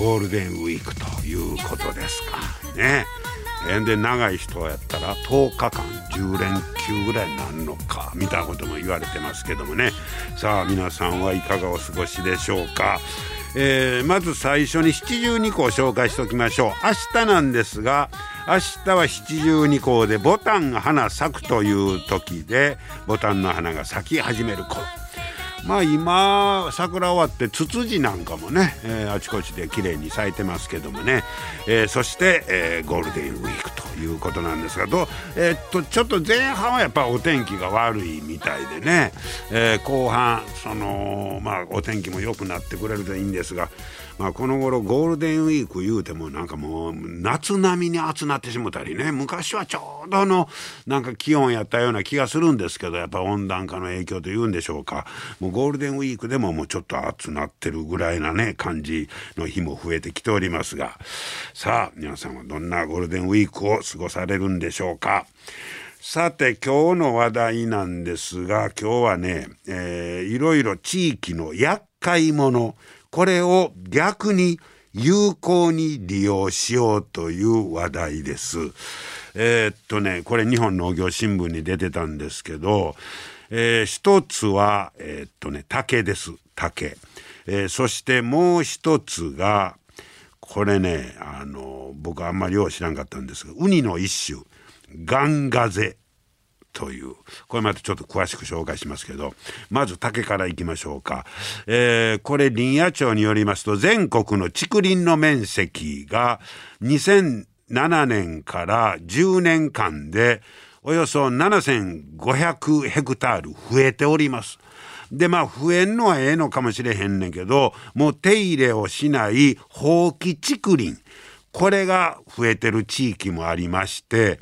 ゴールデンウィークということですか。ね。で長い人やったら10日間10連休ぐらいになるのかみたいなことも言われてますけどもね。さあ皆さんはいかがお過ごしでしょうか。えー、まず最初に七十二項紹介しておきましょう。明日なんですが明日は七十二項でボタンが花咲くという時でボタンの花が咲き始める頃。まあ今桜終わってツツジなんかもね、えー、あちこちで綺麗に咲いてますけどもね、えー、そして、えー、ゴールデンウィークということなんですがど、え、っとちょっと前半はやっぱお天気が悪いみたいでね、え後半そのまあお天気も良くなってくれるといいんですがまあ、この頃ゴールデンウィーク言うてもなんかもう夏並みに暑なってしもたりね。昔はちょうどのなんか気温やったような気がするんですけどやっぱ温暖化の影響というんでしょうか。もうゴールデンウィークでももうちょっと暑なってるぐらいなね感じの日も増えてきておりますが。さあ皆さんはどんなゴールデンウィークを過ごされるんでしょうか。さて今日の話題なんですが今日はね、えー、いろいろ地域の厄介者これを逆に有効に利用しようという話題です。えー、っとね、これ日本農業新聞に出てたんですけど、えー、一つは、えー、っとね、竹です。竹。えー、そしてもう一つが、これね、あの、僕あんまりよう知らんかったんですが、ウニの一種、ガンガゼ。という。これまたちょっと詳しく紹介しますけどまず竹からいきましょうか、えー、これ林野庁によりますと全国の竹林の面積が2007年から10年間でおよそ7500ヘクタール増えております。でまあ増えんのはええのかもしれへんねんけどもう手入れをしない放棄竹林。これが増えてる地域もありまして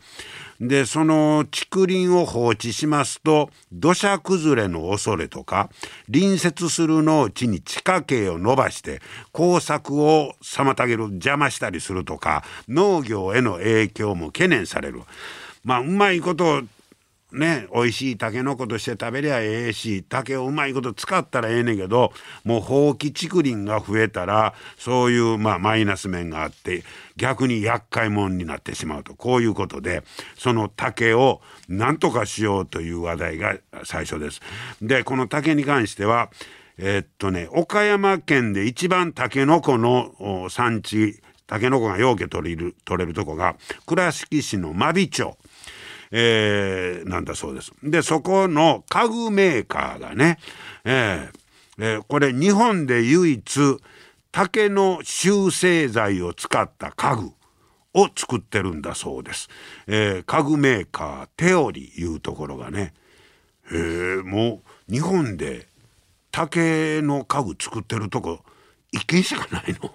でその竹林を放置しますと土砂崩れの恐れとか隣接する農地に地下茎を伸ばして耕作を妨げる邪魔したりするとか農業への影響も懸念される。まあうまいことね美味しいたけのことして食べりゃええし竹をうまいこと使ったらええねんけどもう放棄竹林が増えたらそういうまあマイナス面があって逆に厄介者になってしまうとこういうことでその竹を何とかしようという話題が最初です。でこの竹に関してはえー、っとね岡山県で一番タケノコの産地タケノコがようけ取れる取れるとこが倉敷市の真備町。えー、なんだそうです。で、そこの家具メーカーがね、えーえー、これ日本で唯一竹の修正剤を使った家具を作ってるんだそうです。えー、家具メーカーテオリいうところがね、えー、もう日本で竹の家具作ってるとこ一軒しかないの。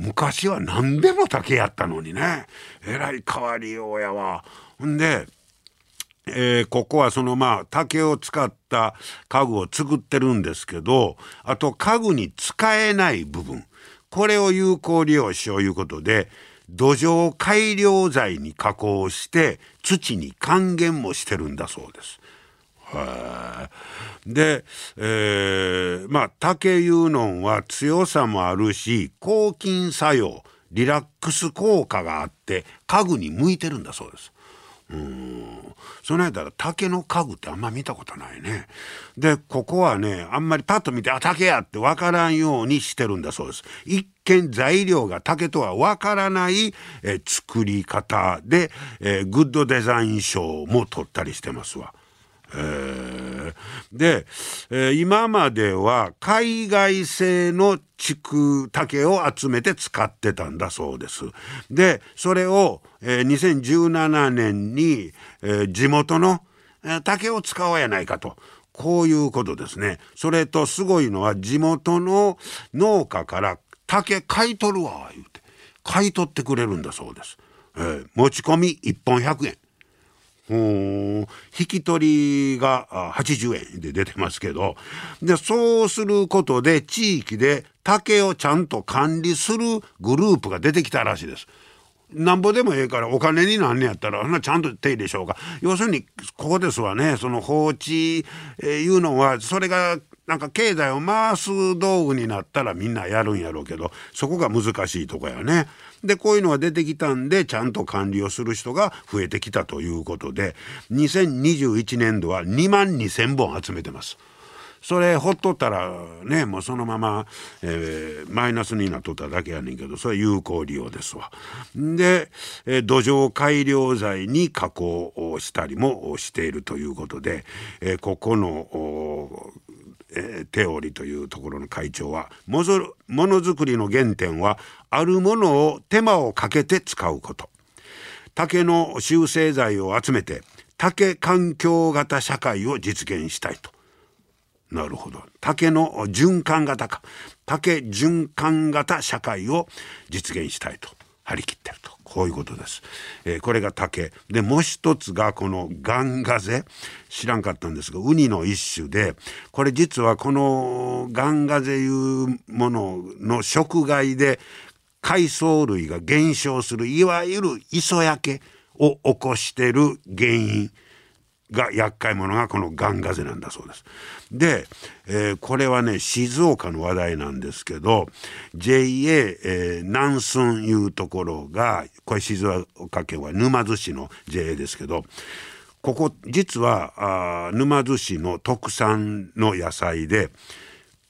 昔は何でも竹やったのにね。えらい変わりようやわ。ほんで、えー、ここはそのまあ竹を使った家具を作ってるんですけどあと家具に使えない部分これを有効利用しよういうことで土壌改良材に加工して土に還元もしてるんだそうです。で、えー、まあ竹いうのは強さもあるし抗菌作用リラックス効果があって家具に向いてるんだそうです。うんその間竹の家具ってあんま見たことないね。でここはねあんまりパッと見てあ竹やって分からんようにしてるんだそうです。一見材料が竹とは分からないえ作り方でえグッドデザイン賞も取ったりしてますわ。えー、で、えー、今までは海外製の竹竹を集めて使ってたんだそうです。でそれを、えー、2017年に、えー、地元の、え、竹を使おうやないかと。こういうことですね。それとすごいのは地元の農家から竹買い取るわ言うて買い取ってくれるんだそうです、えー、持ち込み1本100円引き取りが80円で出てますけどでそうすることで地域で竹をちゃんと管理するグループが出てきたらしいです。なんぼでもええからお金になんねやったらなちゃんと手入れしようか要するにここですわねその放置、えいうのはそれがなんか経済を回す道具になったらみんなやるんやろうけどそこが難しいとこやね。でこういうのが出てきたんでちゃんと管理をする人が増えてきたということで2021年度は2万2,000本集めてます。それほっとったらねもうそのまま、えー、マイナスになっとっただけやねんけどそれは有効利用ですわ。で、えー、土壌改良剤に加工をしたりもしているということで、えー、ここのえー、テオリというところの会長はものづくりの原点はあるものを手間をかけて使うこと。竹の修正剤を集めて竹環境型社会を実現したいと。なるほど。竹の循環型か。竹循環型社会を実現したいと。張り切ってると。こういうことです、えー、これが竹。でもう一つがこのガンガゼ。知らんかったんですがウニの一種でこれ実はこのガンガゼいうものの食害で海藻類が減少するいわゆる磯焼けを起こしてる原因。が厄介者がこのガンガゼなんだそうです。で、えー、これはね静岡の話題なんですけど JA、えー、南村いうところがこれ静岡県は沼津市の JA ですけどここ実はあ沼津市の特産の野菜で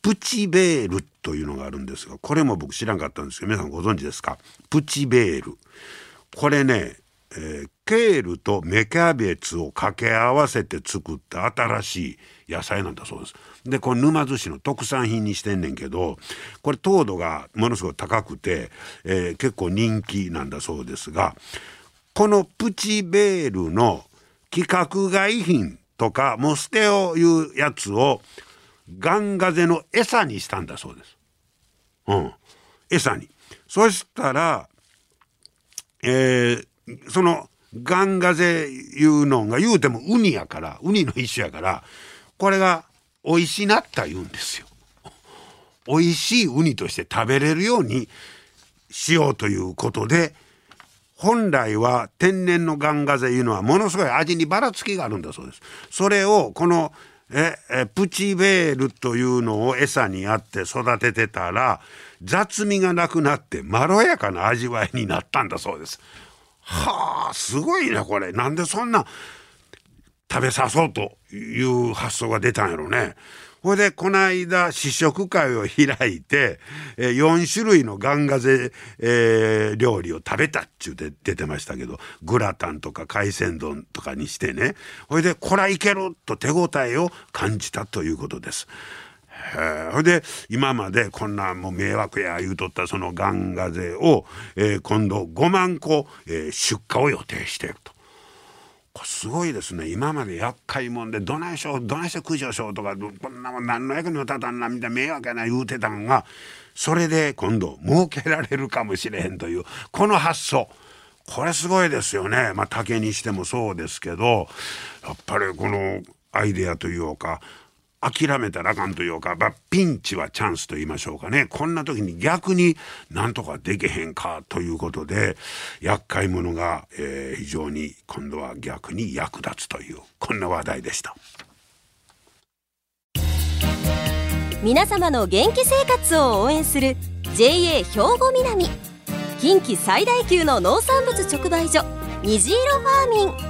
プチベールというのがあるんですがこれも僕知らんかったんですけど皆さんご存知ですか？プチベールこれねえー、ケールと芽キャベツを掛け合わせて作った新しい野菜なんだそうです。でこれ沼津市の特産品にしてんねんけどこれ糖度がものすごい高くて、えー、結構人気なんだそうですがこのプチベールの規格外品とかモステオいうやつをガンガゼの餌にしたんだそうです。うん、餌に。そしたら、えー、そのガンガゼいうのが言うてもウニやからウニの一種やからこれが美味しなった言うんですよ。美味しいウニとして食べれるようにしようということで本来は天然のガンガゼいうのはものすごい味にばらつきがあるんだそうです。それをこのええプチベールというのを餌にあって育ててたら雑味がなくなってまろやかな味わいになったんだそうです。はあすごいねこれなんでそんな食べさそうという発想が出たんやろね。ほいでこの間試食会を開いて、え、4種類のガンガゼ、えー、料理を食べたっちゅうて出てましたけどグラタンとか海鮮丼とかにしてねほいでこらいけると手応えを感じたということです。ほいで今までこんなもう迷惑や言うとったそのガンガゼを、えー、今度5万個、えー、出荷を予定していると。すごいですね。今まで厄介もんでどないしょうどないして駆除しようとかこんなもん何の役にも立たんなみたいな迷惑やな言うてたんがそれで今度儲けられるかもしれへんというこの発想。これすごいですよね。まあ竹にしてもそうですけどやっぱりこのアイデアというか諦めたらあかんというか、まあ、ピンチはチャンスと言いましょうかね。こんな時に逆になんとかできへんかということで厄介者が、えー、非常に今度は逆に役立つというこんな話題でした。皆様の元気生活を応援する JA 兵庫南。近畿最大級の農産物直売所虹色ファーミン。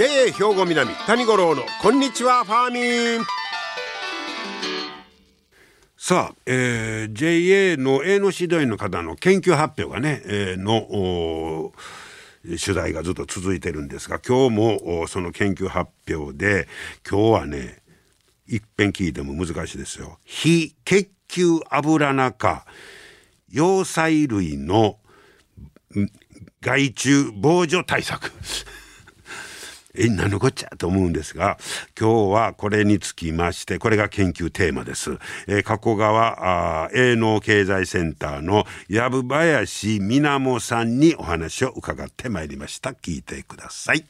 JA 兵庫南谷五郎のこんにちはファーミンさあ、えー、JA の A の指導員の方の研究発表がね、えー、の取材がずっと続いてるんですが今日もその研究発表で今日はね一遍聞いても難しいですよ。非血球油中葉菜類の害虫防除対策え何のこっちゃと思うんですが今日はこれにつきましてこれが研究テーマです、えー、加古川あ営農経済センターの藪林みなもさんにお話を伺ってまいりました。聞いてください。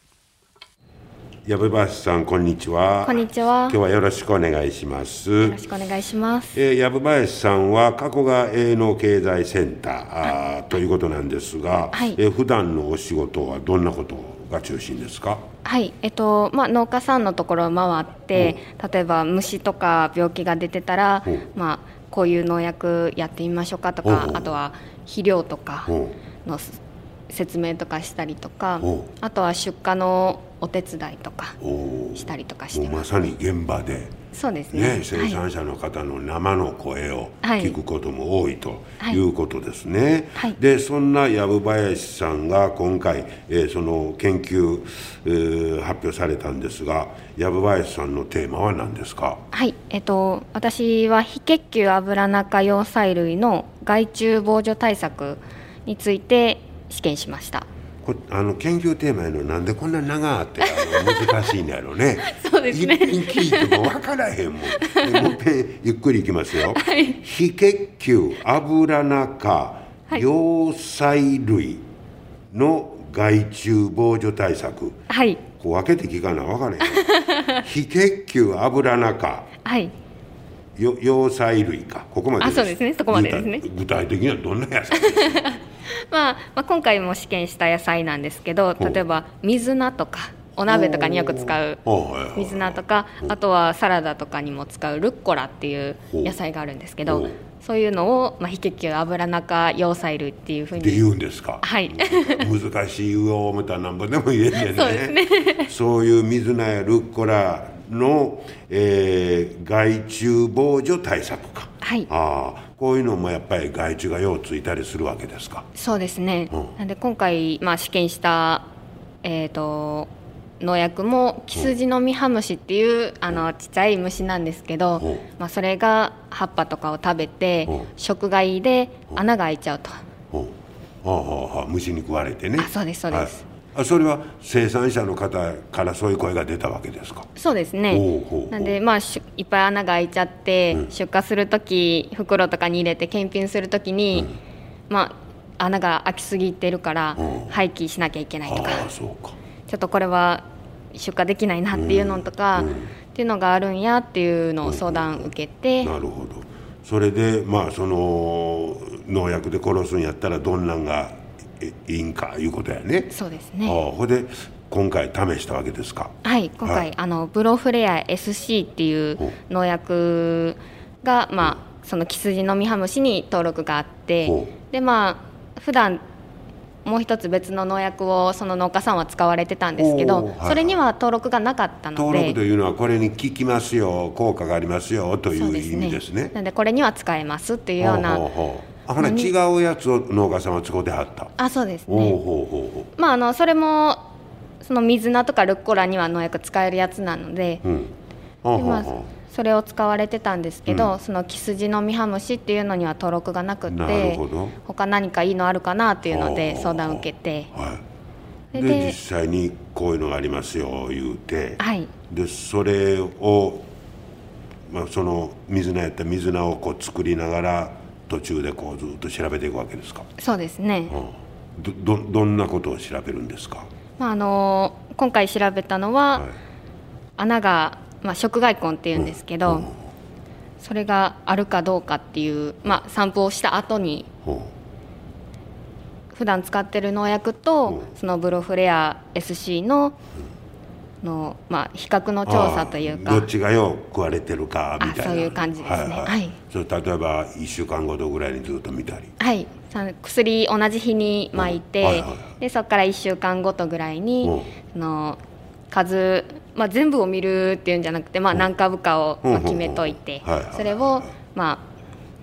藪林さんこんにちは。こんにちは。今日はよろしくお願いします。よろしくお願いします。えー、藪林さんは加古川営農経済センター、はい、ということなんですが、はい、えー、普段のお仕事はどんなことが中心ですか？はいえっとまあ、農家さんのところを回って、例えば虫とか病気が出てたら、まあ、こういう農薬やってみましょうかとかあとは肥料とかの説明とかしたりとかあとは出荷のお手伝いとかしたりとかしてまさに現場で。そうですね、ね、生産者の方の生の声を聞くことも多いとい。うことですね。はい。はい、でそんな藪林さんが今回、えー、その研究、えー、発表されたんですが藪林さんのテーマは何ですか？はい。えっと私は非血球油中葉菜類の害虫防除対策について試験しました。こあの研究テーマやのなんでこんな長って難しいんやろね。そうですね。聞いても分からへんもん。もうぺんゆっくりいきますよ、はい、非血球油中葉菜類の害虫防除対策。はい。こう分けて聞かな分からへん。非血球油中。はい。葉菜類か。ここまであそうですね。そこまでですね。具体的にはどんな野菜です。か まあ、まあ今回も試験した野菜なんですけど例えば水菜とかお鍋とかによく使う水菜とかあとはサラダとかにも使うルッコラっていう野菜があるんですけどそういうのを、まあ、非血球油中葉菜類っていうふうにって言うんですか？はい。難しい上を思ったらなんぼでも言えんねんね。そうですね。そういう水菜やルッコラの、えー、害虫防除対策か。はい。ああこういうのもやっぱり害虫がようついたりするわけですか？そうですね、うん、なんで今回、まあ、試験したえっ、ー、と農薬もキスジのミハムシっていう、あのちっちゃい虫なんですけど、まあ、それが葉っぱとかを食べて、食害で穴が開いちゃうと。はあはあ、虫に食われてね。あそうですそうです、はい、あそれは生産者の方からそういう声が出たわけですか？そうですね。なんでまあいっぱい穴が開いちゃって、うん、出荷する時袋とかに入れて検品する時に、うん、まあ穴が開きすぎてるから廃棄しなきゃいけないとか。ちょっとこれは出荷できないなっていうのとか、っていうのがあるんやっていうのを相談受けて、なるほど。それでまあその農薬で殺すんやったらどんなんがいいんかいうことやね。そうですね。あほで今回試したわけですか？はい今回、はい、あのブロフレア SC っていう農薬がまあそのキスジのミハムシに登録があってでまあ普段もう一つ別の農薬をその農家さんは使われてたんですけど、はい、それには登録がなかったので。登録というのはこれに効きますよ効果がありますよという意味ですね、ね、なのでこれには使えますっていうようなあほら違うやつを農家さんは使うてはった。あそうですね。まああのそれもその水菜とかルッコラには農薬使えるやつなので、うん、でまあそれを使われてたんですけど、うん、そのキスジのミハムシっていうのには登録がなくて他何かいいのあるかなっていうので相談を受けて、はい、で実際にこういうのがありますよ言うて、はい、でそれを、まあ、その水菜やった水菜をこう作りながら途中でこうずっと調べていくわけですか？そうですね、うん、どどどんなことを調べるんですか、まあ、あの今回調べたのは、はい、穴がまあ、食害根っていうんですけど、それがあるかどうかっていう、まあ、散布をした後に普段使ってる農薬とそのブロフレア SC のの、まあ、比較の調査というか。どっちがよう食われてるかみたいな。そういう感じですね。はい、はい。はい、それ例えば1週間ごとぐらいにずっと見たり。はい。薬同じ日に巻いて、はいはい、でそこから1週間ごとぐらいに、その数まあ、全部を見るっていうんじゃなくて、まあ、何株かを決めといて、それを、まあ、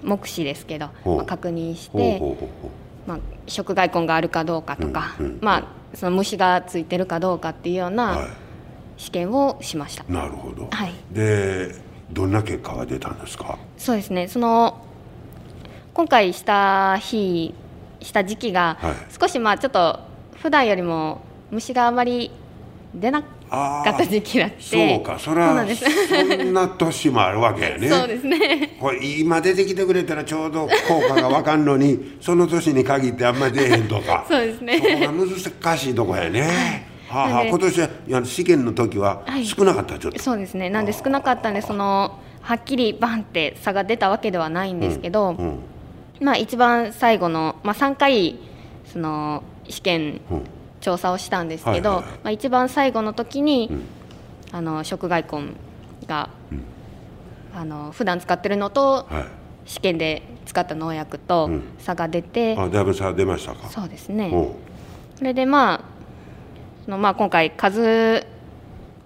目視ですけど、まあ、確認してまあ、食害根があるかどうかとか、うんうんまあ、その虫がついてるかどうかっていうよううなは試験をしました、いなるほど、はい。でどんな結果が出たんですか？そうですね。その今回した日した時期がはい。少しまあちょっと普段よりも虫があまり出なあかった時期だって。そうか。それはそんな年もあるわけやね。そうですね。これ今出てきてくれたらちょうど効果が分かんのにその年に限ってあんまり出えへんとか。そうですね。そこが難しいとこやね、はあはあ、なんで。今年はいや試験の時ははい。少なかったちょっと、そうですね。なんで少なかったんでそのはっきりバンって差が出たわけではないんですけど、うんまあ一番最後の、まあ、3回その試験うん。調査をしたんですけど、はいはいはい。まあ、一番最後の時に、ん。あの食害根が、あの普段使ってるのとはい。試験で使った農薬とうん。差が出て、あだいぶ差出ましたか。そうですね。それでまあそのまあ今回数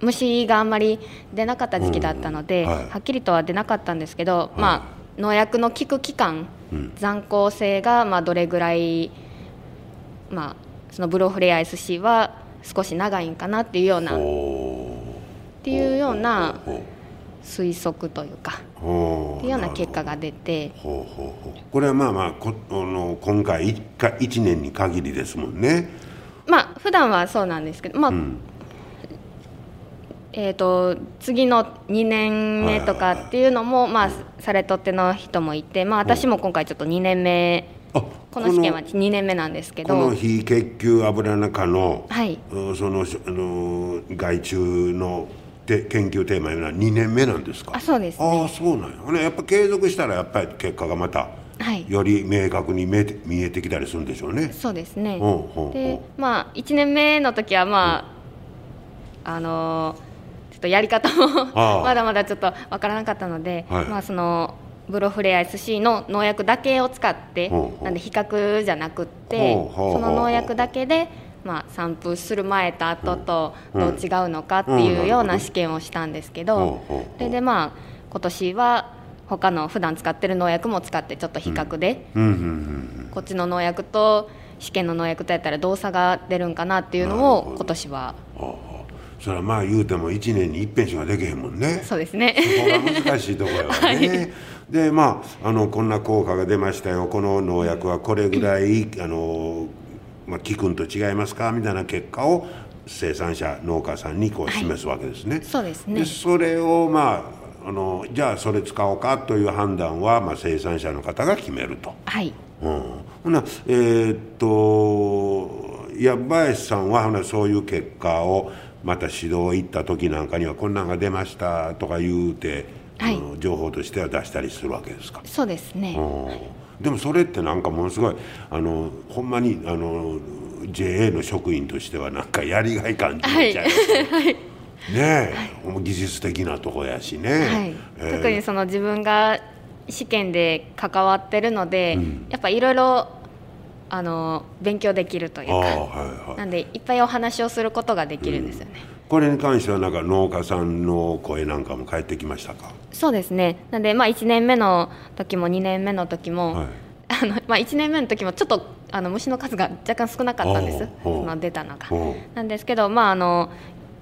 虫があんまり出なかった時期だったので、うんはい。はっきりとは出なかったんですけど、い。まあ農薬の効く期間、うん残効性がまあどれぐらいまあそのブロフレア SC は少し長いんかなっていうようなっおていうような推測というかっていうような結果が出て。これはまあまあこあの今回一回一年に限りですもんねまあ普段はそうなんですけどまあ、うん。えー、と次の2年目とかっていうのも、まあ、されとっての人もいて、まあ、私も今回ちょっと2年目あこの試験は2年目なんですけこのど非血球油中の、はい。うんそのあの害虫のて研究テーマいうのは2年目なんですか？あそうですああそうなんや。ほねやっぱ継続したらやっぱり結果がまたはい。より明確に見えて見えてきたりするんでしょうね。そうですね。うんうんう。んでまあ1年目の時はまあ、あのーちょっとやり方も まだまだちょっとわからなかったので、はい。まあそのブロフレア SC の農薬だけを使ってなんで比較じゃなくってその農薬だけでまあ散布する前と後とどう違うのかってうんいうような試験をしたんですけどそれでまあ今年は他の普段使ってる農薬も使ってちょっと比較で。こっちの農薬と試験の農薬とやったらどう差が出るんかなっていうのを今年は。それはまあ言うても1年に一遍しかできへんもんね。そうですね。そこが難しいところやわね、でまああのこんな効果が出ましたよ。この農薬はこれぐらいあの、まあ、効くんと違いますか？みたいな結果を生産者農家さんにこう示すわけですね。そうですね。でそれをまああのじゃあそれ使おうかという判断は、まあ、生産者の方が決めると。はい。うん、ほなえーっと矢林さんはほなそういう結果をまた指導行った時なんかにはこんなんが出ましたとか言うて、はい。あの情報としては出したりするわけですか？そうですね。うん。でもそれってなんかものすごいあのほんまにあの JA の職員としてはなんかやりがい感じちゃいますね。ねえ、もう技術的なとこやしね。はい。えー。特にその自分が試験で関わってるのでやっぱいろいろあの勉強できるというかはいはい。なんでいっぱいお話をすることができるんですよね。これに関してはなんか農家さんの声なんかも返ってきましたか？そうですね。なんでまあ1年目の時も2年目の時も、はい。あのまあ、1年目の時もちょっとあの虫の数が若干少なかったんです。その出たのが。なんですけどまああの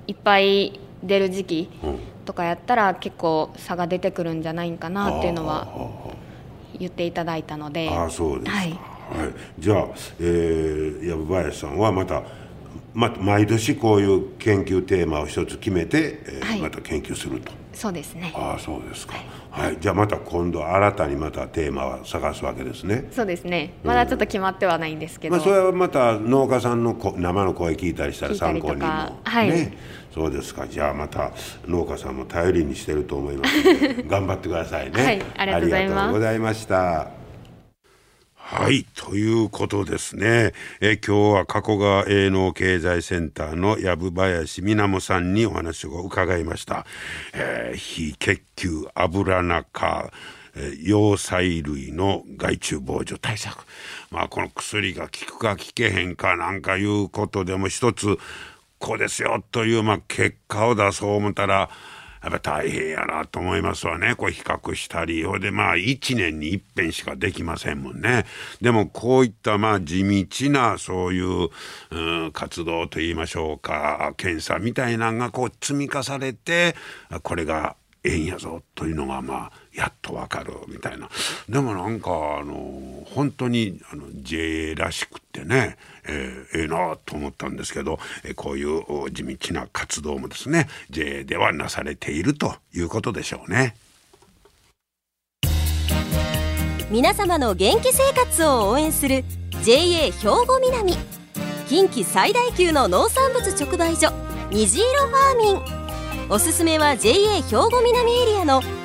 いっぱい出る時期うん。とかやったら結構差が出てくるんじゃないかなっていうのは言っていただいたので。ああそうですか。ははい。い、じゃあ、えー、藪林さんはまた。ま毎年こういう研究テーマを一つ決めて、えーはい。また研究すると。そうですね。ああそうですか。はい、じゃあまた今度新たにまたテーマは探すわけですね。そうですね。まだちょっと決まってはないんですけど、まあそれはまた農家さんのこ生の声聞いたりしたら参考にもはい。ね。そうですか？じゃあまた農家さんも頼りにしてると思いますので 頑張ってくださいね。はいありがとうございました。はい、ということですね。えー今日は加古川営農経済センターの藪林みなもさんにお話を伺いました。えー非血球油中、えー葉菜類の害虫防除対策。まあこの薬が効くか効けへんかなんかいうことでも一つこですよというまあ結果を出そう思ったらやっぱ大変やなと思いますわね。こう比較したり。ほでまあ1年に一遍しかできませんもんね。でもこういったまあ地道なそういう、うん、活動といいましょうか、検査みたいなのがこう積み重ねて、これがええんやぞというのがまあやっとわかるみたいな。でもなんかあの本当にあの JA らしくってねえー、ええー、なと思ったんですけど、えー、こういう地道な活動もですね JA ではなされているということでしょうね。皆様の元気生活を応援する JA 兵庫南。近畿最大級の農産物直売所虹色ファーミン。おすすめは JA 兵庫南エリアの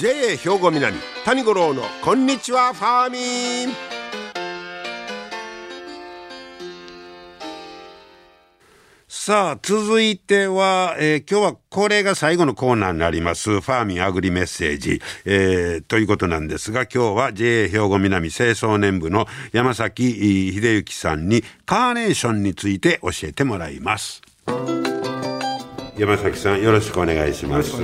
JA 兵庫南谷五郎のこんにちはファーミン。さあ続いては、えー、今日はこれが最後のコーナーになります。ファーミンアグリメッセージ、えー、ということなんですが今日は JA 兵庫南清掃年部の山崎秀幸さんにカーネーションについて教えてもらいます。山崎さんよろしくお願いします。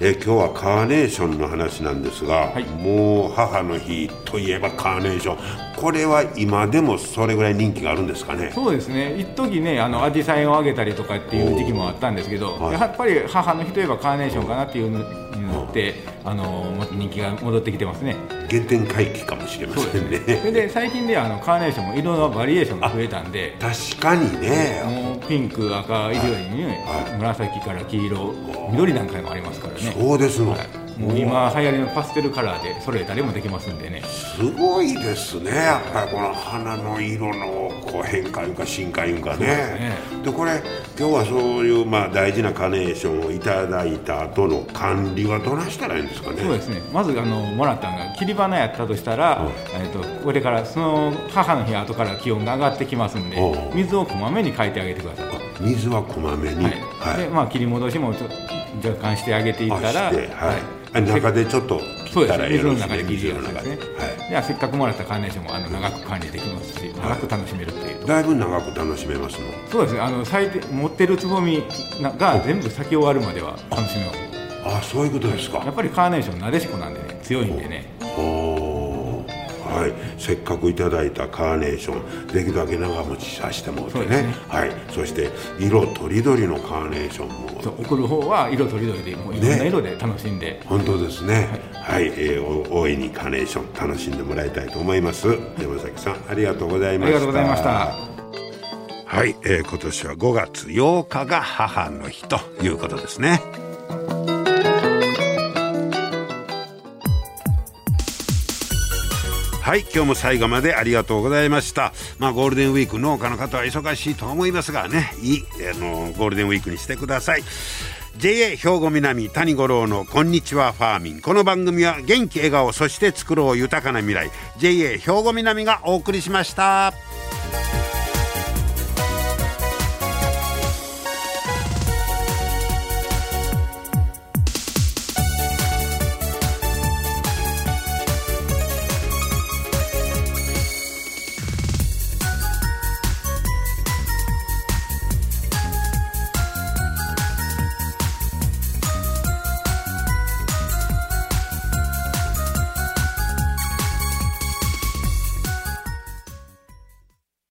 え今日はカーネーションの話なんですが、はい、もう母の日といえばカーネーション。これは今でもそれぐらい人気があるんですかね？そうですね。一時ねあのアジサイをあげたりとかっていう時期もあったんですけど、はい、やっぱり母の日といえばカーネーションかなっていうのってあの人気が戻ってきてますね。原点回帰かもしれませんね。で最近であのカーネーションも色のバリエーションが増えたんで。確かにねピンク赤以上に、ね、はい、紫から黄色。緑なんかもありますからね。そうですの、はいもう今流行りのパステルカラーでそれ誰もできますんでね。すごいですね。やっぱりこの花の色のこう変化いうか進化いうかね。で、ね、これ今日はそういうまあ大事なカネーションをいただいた後の管理はどないしたらいいんですかね。そうですね。まずあのもらったのが切り花やったとしたら、えーと、これからその母の日後から気温が上がってきますんで水をこまめに変えてあげてください水はこまめに、はい。はい、でまあ切り戻しも若干してあげていったら、はい中でちょっとそうです水の中で切るやつですね、はい、ではせっかくもらったカーネーションもあの長く管理できますし長く楽しめるっていうだいぶ長く楽しめますのそうですね。あの咲いて持ってるつぼみが全部咲き終わるまでは楽しめますあそういうことですか。やっぱりカーネーションなでしこなんでね強いんでねはい、せっかくいただいたカーネーションできるだけ長持ちさせてもらってね、ね、はい、そして色とりどりのカーネーションも。送る方は色とりどりでもういろんな色で楽しんで、ね、本当ですね。はい、はい、えー、大いにカーネーション楽しんでもらいたいと思います。山崎さんありがとうございました。ありがとうございました。はい、えー、今年は5月8日が母の日ということですねはい今日も最後までありがとうございました。まあゴールデンウィーク農家の方は忙しいと思いますがねいいあのゴールデンウィークにしてください。JA 兵庫南谷五郎のこんにちはファーミン。この番組は元気笑顔そして作ろう豊かな未来。JA 兵庫南がお送りしました。